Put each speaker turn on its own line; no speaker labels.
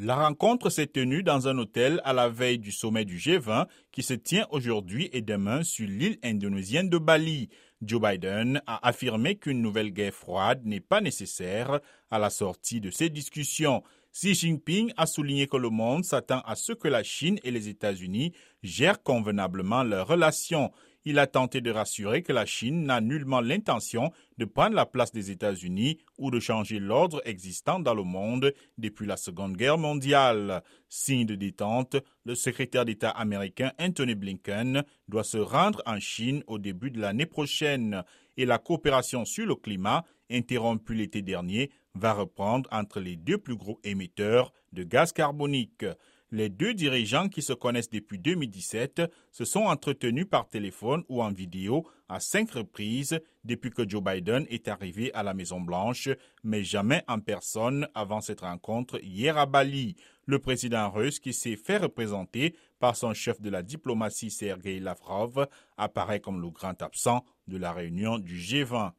La rencontre s'est tenue dans un hôtel à la veille du sommet du G20 qui se tient aujourd'hui et demain sur l'île indonésienne de Bali. Joe Biden a affirmé qu'une nouvelle guerre froide n'est pas nécessaire à la sortie de ces discussions. Xi Jinping a souligné que le monde s'attend à ce que la Chine et les États-Unis gèrent convenablement leurs relations. Il a tenté de rassurer que la Chine n'a nullement l'intention de prendre la place des États-Unis ou de changer l'ordre existant dans le monde depuis la Seconde Guerre mondiale. Signe de détente, le secrétaire d'État américain Anthony Blinken doit se rendre en Chine au début de l'année prochaine et la coopération sur le climat, interrompue l'été dernier, va reprendre entre les deux plus gros émetteurs de gaz carbonique. Les deux dirigeants qui se connaissent depuis 2017 se sont entretenus par téléphone ou en vidéo à cinq reprises depuis que Joe Biden est arrivé à la Maison-Blanche, mais jamais en personne avant cette rencontre hier à Bali. Le président russe, qui s'est fait représenter par son chef de la diplomatie Sergei Lavrov, apparaît comme le grand absent de la réunion du G20.